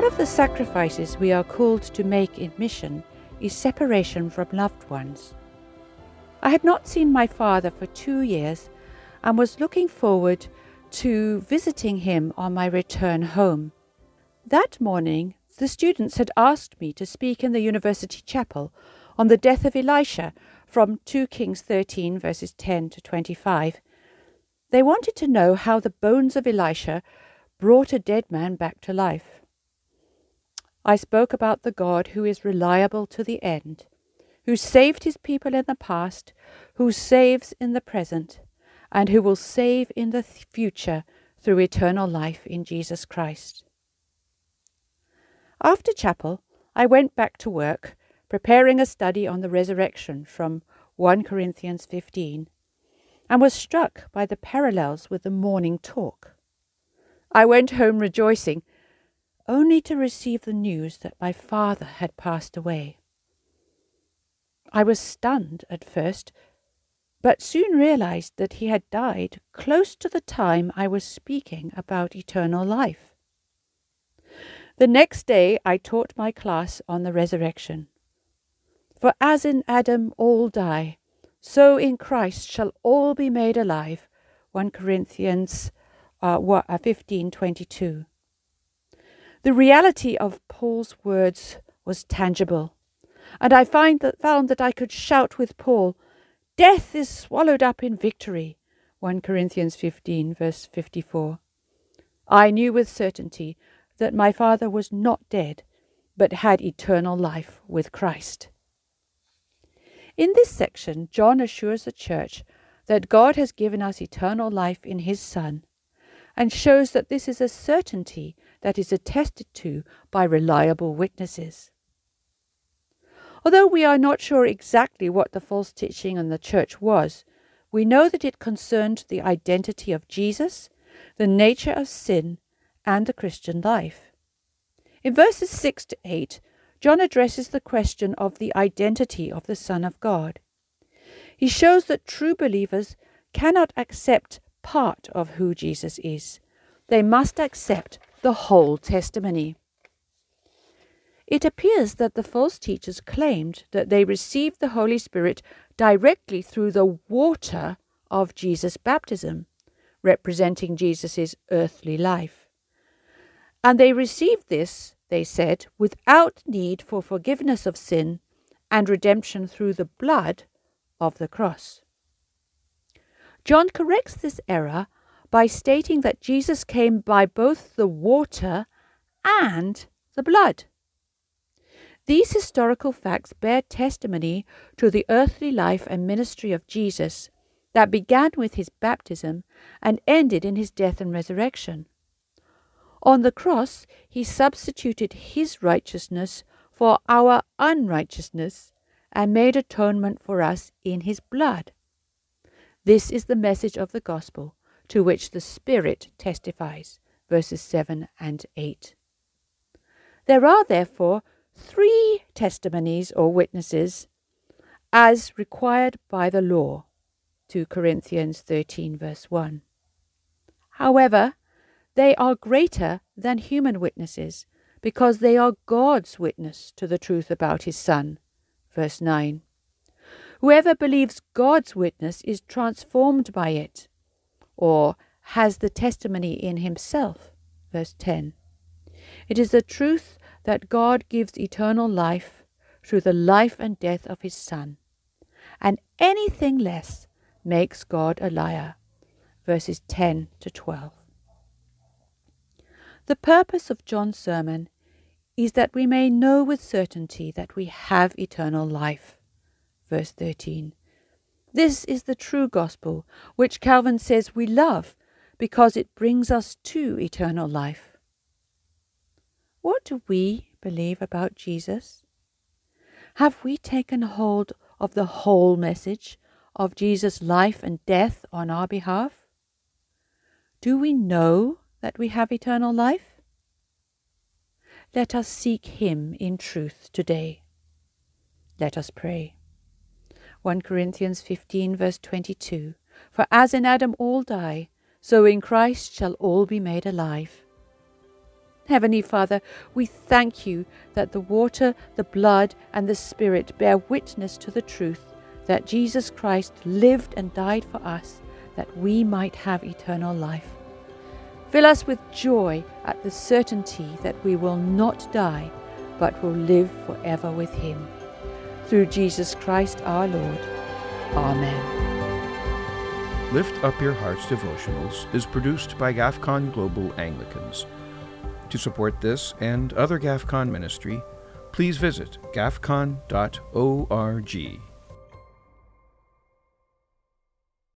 One of the sacrifices we are called to make in mission is separation from loved ones. I had not seen my father for two years and was looking forward to visiting him on my return home. That morning, the students had asked me to speak in the university chapel on the death of Elisha from 2 Kings 13, verses 10 to 25. They wanted to know how the bones of Elisha brought a dead man back to life. I spoke about the God who is reliable to the end, who saved his people in the past, who saves in the present, and who will save in the future through eternal life in Jesus Christ. After chapel, I went back to work, preparing a study on the resurrection from 1 Corinthians 15, and was struck by the parallels with the morning talk. I went home rejoicing only to receive the news that my father had passed away. I was stunned at first, but soon realized that he had died close to the time I was speaking about eternal life. The next day I taught my class on the resurrection. For as in Adam all die, so in Christ shall all be made alive. 1 Corinthians uh, 15:22. The reality of Paul's words was tangible, and I find that, found that I could shout with Paul, Death is swallowed up in victory. 1 Corinthians 15, verse 54. I knew with certainty that my father was not dead, but had eternal life with Christ. In this section, John assures the church that God has given us eternal life in his Son, and shows that this is a certainty that is attested to by reliable witnesses. Although we are not sure exactly what the false teaching in the church was, we know that it concerned the identity of Jesus, the nature of sin, and the Christian life. In verses 6 to 8, John addresses the question of the identity of the Son of God. He shows that true believers cannot accept part of who Jesus is. They must accept the whole testimony. It appears that the false teachers claimed that they received the Holy Spirit directly through the water of Jesus' baptism, representing Jesus' earthly life. And they received this, they said, without need for forgiveness of sin and redemption through the blood of the cross. John corrects this error by stating that Jesus came by both the water and the blood. These historical facts bear testimony to the earthly life and ministry of Jesus that began with his baptism and ended in his death and resurrection. On the cross, he substituted his righteousness for our unrighteousness and made atonement for us in his blood. This is the message of the gospel to which the Spirit testifies, verses 7 and 8. There are therefore three testimonies or witnesses as required by the law, 2 Corinthians 13, verse 1. However, they are greater than human witnesses because they are God's witness to the truth about his Son, verse 9. Whoever believes God's witness is transformed by it or has the testimony in himself. Verse 10. It is the truth that God gives eternal life through the life and death of his Son, and anything less makes God a liar. Verses 10 to 12. The purpose of John's sermon is that we may know with certainty that we have eternal life. Verse 13. This is the true gospel, which Calvin says we love because it brings us to eternal life. What do we believe about Jesus? Have we taken hold of the whole message of Jesus' life and death on our behalf? Do we know that we have eternal life? Let us seek Him in truth today. Let us pray. 1 Corinthians 15, verse 22. For as in Adam all die, so in Christ shall all be made alive. Heavenly Father, we thank you that the water, the blood, and the Spirit bear witness to the truth that Jesus Christ lived and died for us that we might have eternal life. Fill us with joy at the certainty that we will not die, but will live forever with Him. Through Jesus Christ our Lord. Amen. Lift Up Your Hearts devotionals is produced by GAFCON Global Anglicans. To support this and other GAFCON ministry, please visit gafcon.org.